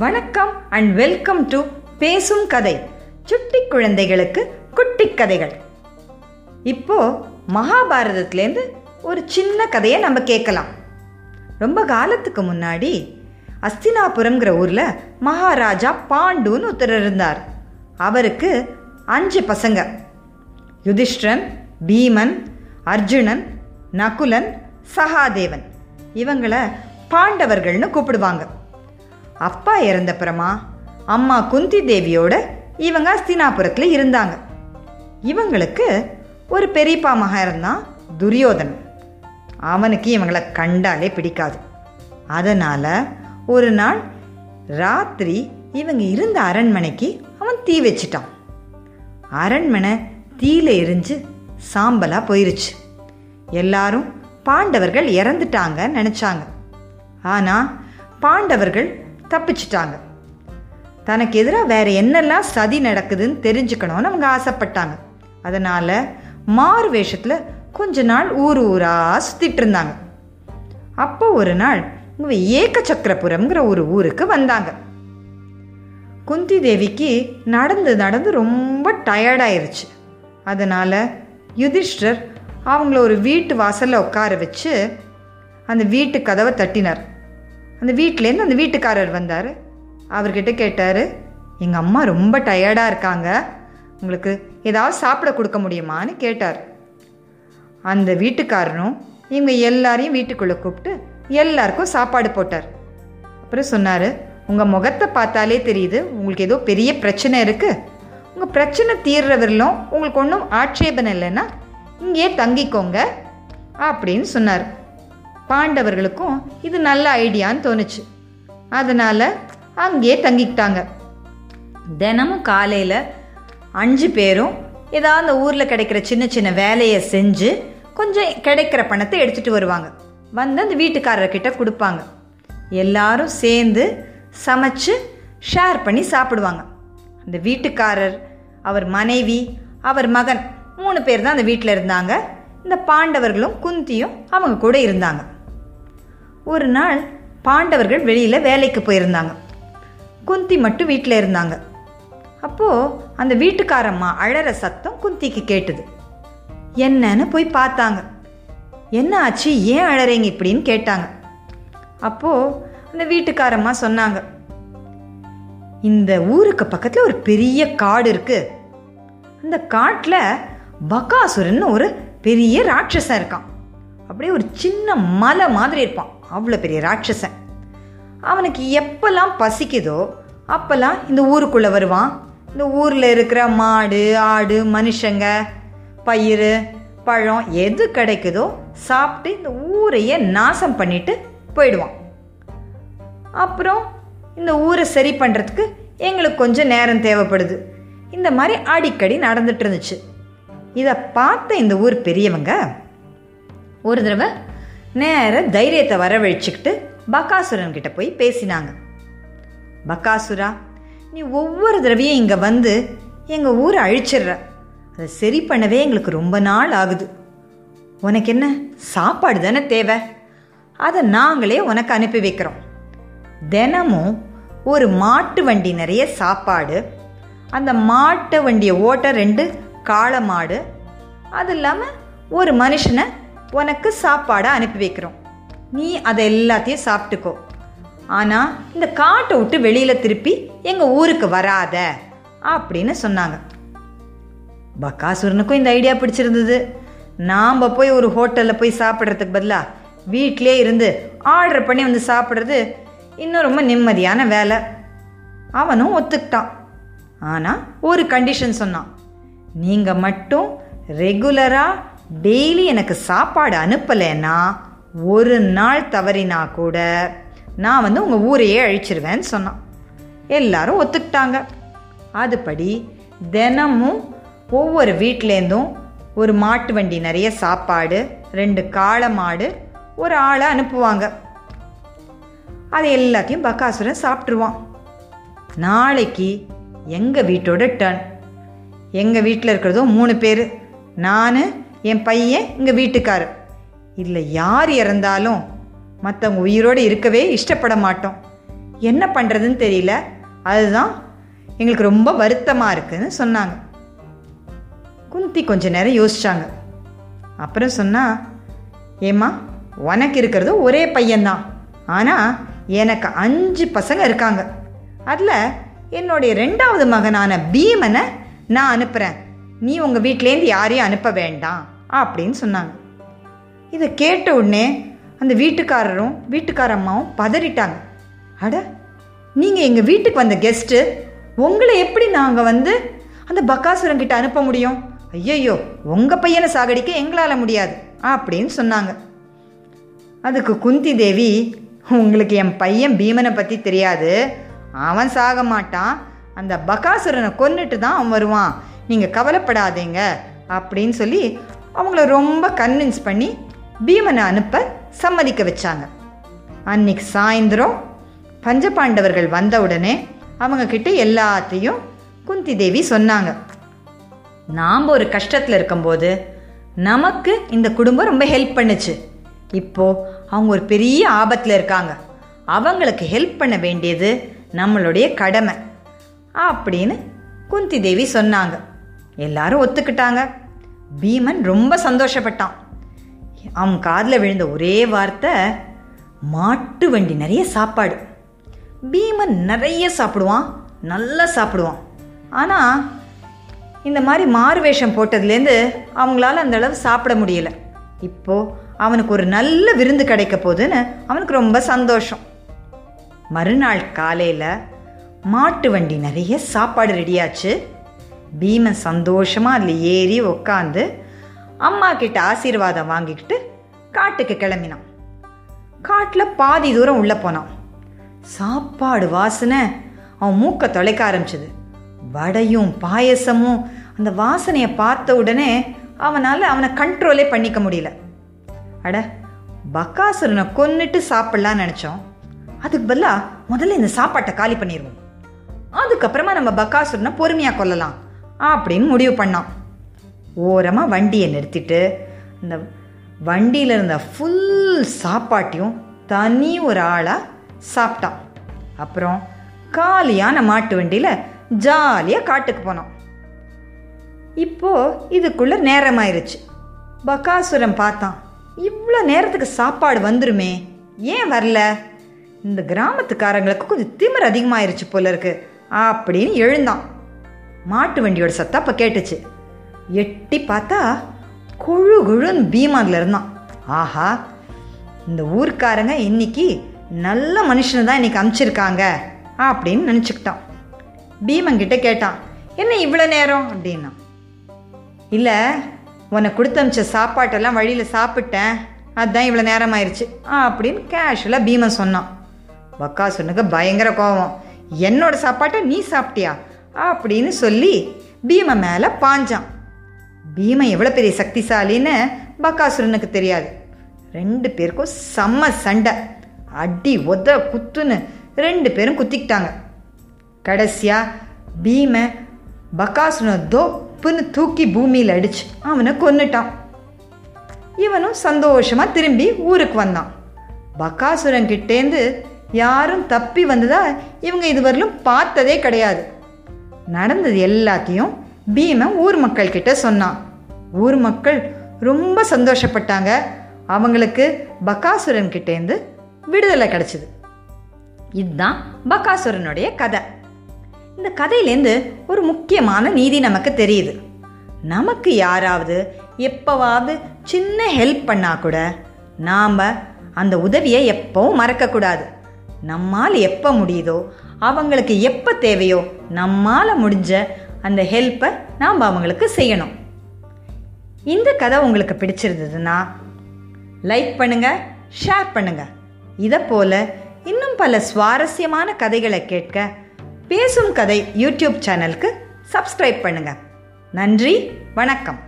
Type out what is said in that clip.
வணக்கம் and welcome to பேசும் கதை சுட்டி குழந்தைகளுக்கு குட்டி கதைகள். இப்போ மகாபாரதத்துலேருந்து ஒரு சின்ன கதையை நம்ம கேட்கலாம். ரொம்ப காலத்துக்கு முன்னாடி அஸ்தினாபுரம்ங்கிற ஊரில் மகாராஜா பாண்டுன்னு ஒருத்தர் இருந்தார். அவருக்கு அஞ்சு பசங்க. யுதிஷ்டிரன் பீமன் அர்ஜுனன் நகுலன் சகாதேவன். இவங்களை பாண்டவர்கள்னு கூப்பிடுவாங்க. அப்பா இறந்தப்புறமா அம்மா குந்தி தேவியோட இவங்க அஸ்தினாபுரத்தில் இருந்தாங்க. இவங்களுக்கு ஒரு பெரியப்பா மகன் இருந்தான் துரியோதனன். அவனுக்கு இவங்களை கண்டாலே பிடிக்காது. அதனால் ஒரு நாள் ராத்திரி இவங்க இருந்த அரண்மனைக்கு அவன் தீ வச்சிட்டான். அரண்மனை தீயில எரிஞ்சு சாம்பலாக போயிருச்சு. எல்லாரும் பாண்டவர்கள் இறந்துட்டாங்க நினச்சாங்க. ஆனால் பாண்டவர்கள் தப்பிச்சிட்டாங்க. தனக்கு எதிராக வேற என்னெல்லாம் சதி நடக்குதுன்னு தெரிஞ்சுக்கணும்னு அவங்க ஆசைப்பட்டாங்க. அதனால் மாறு வேஷத்தில் கொஞ்ச நாள் ஊர் ஊராக சுற்றிட்டு இருந்தாங்க. அப்போ ஒரு நாள் இவங்க ஏக சக்கரபுரம்ங்கிற ஒரு ஊருக்கு வந்தாங்க. குந்தி தேவிக்கு நடந்து நடந்து ரொம்ப டயர்டாயிருச்சு அதனால் யுதிஷ்டர் அவங்கள ஒரு வீட்டு வாசலில் உட்கார வச்சு அந்த வீட்டு கதவை தட்டினார். அந்த வீட்டிலேருந்து அந்த வீட்டுக்காரர் வந்தார். அவர்கிட்ட கேட்டார் எங்கள் அம்மா ரொம்ப டயர்டாக இருக்காங்க. உங்களுக்கு ஏதாவது சாப்பிட கொடுக்க முடியுமான்னு கேட்டார். அந்த வீட்டுக்காரனும் இவங்க எல்லாரையும் வீட்டுக்குள்ளே கூப்பிட்டு எல்லாருக்கும் சாப்பாடு போட்டார். அப்புறம் சொன்னார் உங்கள் முகத்தை பார்த்தாலே தெரியுது உங்களுக்கு ஏதோ பெரிய பிரச்சனை இருக்குது உங்கள் பிரச்சனை தீர்றவரிலும் உங்களுக்கு ஒன்றும் ஆட்சேபனை இல்லைன்னா இங்கேயே தங்கிக்கோங்க. அப்படின்னு சொன்னார். பாண்டவர்களுக்கும் இது நல்ல ஐடியான்னு தோணுச்சு. அதனால் அங்கேயே தங்கிக்கிட்டாங்க. தினமும் காலையில் அஞ்சு பேரும் ஏதாவது அந்த ஊரில் கிடைக்கிற சின்ன சின்ன வேலையை செஞ்சு கொஞ்சம் கிடைக்கிற பணத்தை எடுத்துகிட்டு வருவாங்க. வந்து அந்த வீட்டுக்காரர்கிட்ட கொடுப்பாங்க. எல்லாரும் சேர்ந்து சமைச்சு ஷேர் பண்ணி சாப்பிடுவாங்க. அந்த வீட்டுக்காரர் அவர் மனைவி அவர் மகன் மூணு பேர் தான் அந்த வீட்டில் இருந்தாங்க. இந்த பாண்டவர்களும் குந்தியும் அவங்க கூட இருந்தாங்க. ஒரு நாள் பாண்டவர்கள் வெளியில் வேலைக்கு போயிருந்தாங்க. குந்தி மட்டும் வீட்டில் இருந்தாங்க. அப்போது அந்த வீட்டுக்காரம்மா அழற சத்தம் குந்திக்கு கேட்டுது. என்னன்னு போய் பார்த்தாங்க. என்ன ஆச்சு? ஏன் அழறீங்க இப்படின்னு கேட்டாங்க. அப்போது அந்த வீட்டுக்காரம்மா சொன்னாங்க. இந்த ஊருக்கு பக்கத்தில் ஒரு பெரிய காடு இருக்குது அந்த காட்டில் பகாசுரன் ஒரு பெரிய ராட்சசன் இருக்கான். அப்படியே ஒரு சின்ன மலை மாதிரி இருப்பான். அவ்வளோ பெரிய ராட்சசன். அவனுக்கு எப்பெல்லாம் பசிக்குதோ அப்போல்லாம் இந்த ஊருக்குள்ளே வருவான். இந்த ஊரில் இருக்கிற மாடு ஆடு மனுஷங்க பயிர் பழம் எது கிடைக்குதோ சாப்பிட்டு இந்த ஊரையே நாசம் பண்ணிட்டு போயிடுவான். அப்புறம் இந்த ஊரை சரி பண்ணுறதுக்கு எங்களுக்கு கொஞ்சம் நேரம் தேவைப்படுது. இந்த மாதிரி அடிக்கடி நடந்துட்டு இருந்துச்சு. இதை பார்த்த இந்த ஊர் பெரியவங்க ஒரு தடவை நேர தைரியத்தை வரவழைச்சிக்கிட்டு பக்காசுரன் கிட்ட போய் பேசினாங்க. பக்காசுரா நீ ஒவ்வொரு தடவையும் இங்கே வந்து எங்கள் ஊரை அழிச்சிடுற. அதை சரி பண்ணவே எங்களுக்கு ரொம்ப நாள் ஆகுது. உனக்கு என்ன சாப்பாடு தானே தேவை? அதை நாங்களே உனக்கு அனுப்பி வைக்கிறோம். தினமும் ஒரு மாட்டு வண்டி நிறைய சாப்பாடு அந்த மாட்டு வண்டியை ஓட்ட ரெண்டு காளை மாடு அது இல்லாமல் ஒரு மனுஷனை உனக்கு சாப்பாடை அனுப்பி வைக்கிறோம். நீ அதை எல்லாத்தையும் சாப்பிட்டுக்கோ. ஆனால் இந்த காட்டை விட்டு வெளியில் திருப்பி எங்கள் ஊருக்கு வராத அப்படின்னு சொன்னாங்க. பக்காசுரனுக்கும் இந்த ஐடியா பிடிச்சிருந்தது. நாம் போய் ஒரு ஹோட்டலில் போய் சாப்பிட்றதுக்கு பதிலாக வீட்டிலே இருந்து ஆர்டர் பண்ணி வந்து சாப்பிட்றது இன்னும் ரொம்ப நிம்மதியான வேலை. அவனும் ஒத்துக்கிட்டான். ஆனால் ஒரு கண்டிஷன் சொன்னான். நீங்கள் மட்டும் ரெகுலராக டெய்லி எனக்கு சாப்பாடு அனுப்பலைன்னா ஒரு நாள் தவறினா கூட நான் வந்து உங்கள் ஊரையே அழிச்சிருவேன்னு சொன்னான். எல்லாரும் ஒத்துக்கிட்டாங்க. அதுபடி தினமும் ஒவ்வொரு வீட்டிலேருந்தும் ஒரு மாட்டு வண்டி நிறைய சாப்பாடு ரெண்டு காளை மாடு ஒரு ஆளை அனுப்புவாங்க. அது எல்லாத்தையும் பக்காசுரன் சாப்பிட்ருவான் நாளைக்கு எங்கள் வீட்டோட டர்ன் எங்கள் வீட்டில் இருக்கிறதோ மூணு பேர். நான் என் பையன் எங்கள் வீட்டுக்கார். இல்லை யார் இறந்தாலும் மற்றவங்க உயிரோடு இருக்கவே இஷ்டப்பட மாட்டோம். என்ன பண்ணுறதுன்னு தெரியல. அதுதான் எங்களுக்கு ரொம்ப வருத்தமாக இருக்குதுன்னு சொன்னாங்க. குந்தி கொஞ்ச நேரம் யோசிச்சாங்க. அப்புறம் சொன்னால் ஏம்மா உனக்கு இருக்கிறது ஒரே பையன்தான். ஆனால் எனக்கு அஞ்சு பசங்க இருக்காங்க. அதில் என்னுடைய ரெண்டாவது மகனான பீமனை நான் அனுப்புகிறேன் நீ உங்கள் வீட்டிலேருந்து யாரையும் அனுப்ப வேண்டாம் அப்படின்னு சொன்னாங்க. இதை கேட்ட உடனே அந்த வீட்டுக்காரரும் வீட்டுக்கார அம்மாவும் பதறிட்டாங்க. அட நீங்கள் எங்கள் வீட்டுக்கு வந்த கெஸ்ட்டு உங்களை எப்படி நாங்கள் வந்து அந்த பக்காசுரங்கிட்ட அனுப்ப முடியும்? ஐயையோ உங்கள் பையனை சாகடிக்க எங்களால் முடியாது அப்படின்னு சொன்னாங்க. அதுக்கு குந்தி தேவி உங்களுக்கு என் பையன் பீமனை பற்றி தெரியாது. அவன் சாக மாட்டான். அந்த பகாசுரனை கொன்னுட்டு தான் அவன் வருவான். நீங்கள் கவலைப்படாதீங்க அப்படின்னு சொல்லி அவங்கள ரொம்ப கன்வின்ஸ் பண்ணி பீமனை அனுப்ப சம்மதிக்க வச்சாங்க. அன்னைக்கு சாயந்தரம் பஞ்சபாண்டவர்கள் வந்த உடனே அவங்க கிட்ட எல்லாத்தையும் குந்தி தேவி சொன்னாங்க. நாம் ஒரு கஷ்டத்தில் இருக்கும்போது நமக்கு இந்த குடும்பம் ரொம்ப ஹெல்ப் பண்ணுச்சு. இப்போ அவங்க ஒரு பெரிய ஆபத்தில் இருக்காங்க. அவங்களுக்கு ஹெல்ப் பண்ண வேண்டியது நம்மளுடைய கடமை. அப்படின்னு குந்தி தேவி சொன்னாங்க. எல்லாரும் ஒத்துக்கிட்டாங்க. பீமன் ரொம்ப சந்தோஷப்பட்டான். அவன் காதில் விழுந்த ஒரே வார்த்தை மாட்டு வண்டி நிறைய சாப்பாடு. பீமன் நிறைய சாப்பிடுவான் நல்லா சாப்பிடுவான். ஆனால் இந்த மாதிரி மாறு வேஷம் போட்டதுலேருந்து அவங்களால அந்த அளவு சாப்பிட முடியல. இப்போ அவனுக்கு ஒரு நல்ல விருந்து கிடைக்க போகுதுன்னு அவனுக்கு ரொம்ப சந்தோஷம். மறுநாள் காலையில் மாட்டு வண்டி நிறைய சாப்பாடு ரெடியாச்சு பீமன் சந்தோஷமாக அதில் ஏறி உக்காந்து அம்மா கிட்ட ஆசீர்வாதம் வாங்கிக்கிட்டு காட்டுக்கு கிளம்பினான். காட்டில் பாதி தூரம் உள்ளே போனான். சாப்பாடு வாசனை அவன் மூக்கை தொலைக்க ஆரம்பிச்சது. வடையும் பாயசமும் அந்த வாசனையை பார்த்த உடனே அவனால் அவனை கண்ட்ரோலே பண்ணிக்க முடியல. அட பக்காசுரனை கொன்னுட்டு சாப்பிட்லான்னு நினச்சோம். அதுக்கு பதிலாக முதல்ல இந்த சாப்பாட்டை காலி பண்ணிடுவோம் அதுக்கப்புறமா நம்ம பக்காசுரனை பொறுமையாக கொல்லலாம். அப்படின்னு முடிவு பண்ணான். ஓரமாக வண்டியை நிறுத்திட்டு இந்த வண்டியில் இருந்த ஃபுல் சாப்பாட்டையும் தனி ஒரு ஆளாக சாப்பிட்டான். அப்புறம் காலியான மாட்டு வண்டியில் ஜாலியாக காட்டுக்கு போனோம் இப்போது இதுக்குள்ளே நேரமாயிருச்சு. பகாசுரம் பார்த்தான். இவ்வளோ நேரத்துக்கு சாப்பாடு வந்துருமே ஏன் வரல? இந்த கிராமத்துக்காரங்களுக்கு கொஞ்சம் திமிர் அதிகமாயிருச்சு போல இருக்கு அப்படின்னு எழுந்தான். மாட்டு வண்டியோட சத்தம் அப்போ கேட்டுச்சு. எட்டி பார்த்தா கொழு கொழுன்னு பீமான்ல இருந்தான். ஆஹா இந்த ஊர்க்காரங்க இன்னைக்கு நல்ல மனுஷனை தான் இன்னைக்கு அமுச்சிருக்காங்க அப்படின்னு நினச்சிக்கிட்டான். பீமங்கிட்ட கேட்டான் என்ன இவ்வளோ நேரம்? அப்படின்னா இல்லை உன்னை கொடுத்து அமிச்ச சாப்பாட்டெல்லாம் வழியில் சாப்பிட்டேன். அதுதான் இவ்வளோ நேரம் ஆயிடுச்சு அப்படின்னு கேஷுவலாக பீமன் சொன்னான். பக்காசுனுக்கு பயங்கர கோபம் என்னோட சாப்பாட்டை நீ சாப்பிட்டியா? அப்படின்னு சொல்லி பீம மேலே பாஞ்சான். பீமை எவ்வளோ பெரிய சக்திசாலின்னு பக்காசுரனுக்கு தெரியாது. ரெண்டு பேருக்கும் செம்ம சண்டை. அடி உத குத்துன்னு ரெண்டு பேரும் குத்திக்கிட்டாங்க. கடைசியாக பீம பக்காசுரனை தொப்புன்னு தூக்கி பூமியில் அடிச்சு அவனை கொன்னுட்டான். இவனும் சந்தோஷமாக திரும்பி ஊருக்கு வந்தான். பக்காசுரன் கிட்டேந்து யாரும் தப்பி வந்ததா இவங்க இதுவரையிலும் பார்த்ததே கிடையாது. நடந்தது எல்லாத்தையும் பீமன் ஊர் மக்கள்கிட்ட சொன்னான். ஊர் மக்கள் ரொம்ப சந்தோஷப்பட்டாங்க. அவங்களுக்கு பக்காசுரன் கிட்டேருந்து விடுதலை கிடைச்சிது. இதுதான் பக்காசுரனுடைய கதை. இந்த கதையிலேருந்து ஒரு முக்கியமான நீதி நமக்கு தெரியுது. நமக்கு யாராவது எப்போவாவது சின்ன ஹெல்ப் பண்ணா கூட நாம் அந்த உதவியை எப்பவும் மறக்கக்கூடாது. நம்மால் எப்போ முடியுதோ அவங்களுக்கு எப்போ தேவையோ நம்மால் முடிஞ்ச அந்த ஹெல்ப்பை நாம் அவங்களுக்கு செய்யணும். இந்த கதை உங்களுக்கு பிடிச்சிருந்ததுன்னா லைக் பண்ணுங்க ஷேர் பண்ணுங்க. இதை போல இன்னும் பல சுவாரஸ்யமான கதைகளை கேட்க பேசும் கதை யூடியூப் சேனலுக்கு சப்ஸ்கிரைப் பண்ணுங்க. நன்றி வணக்கம்.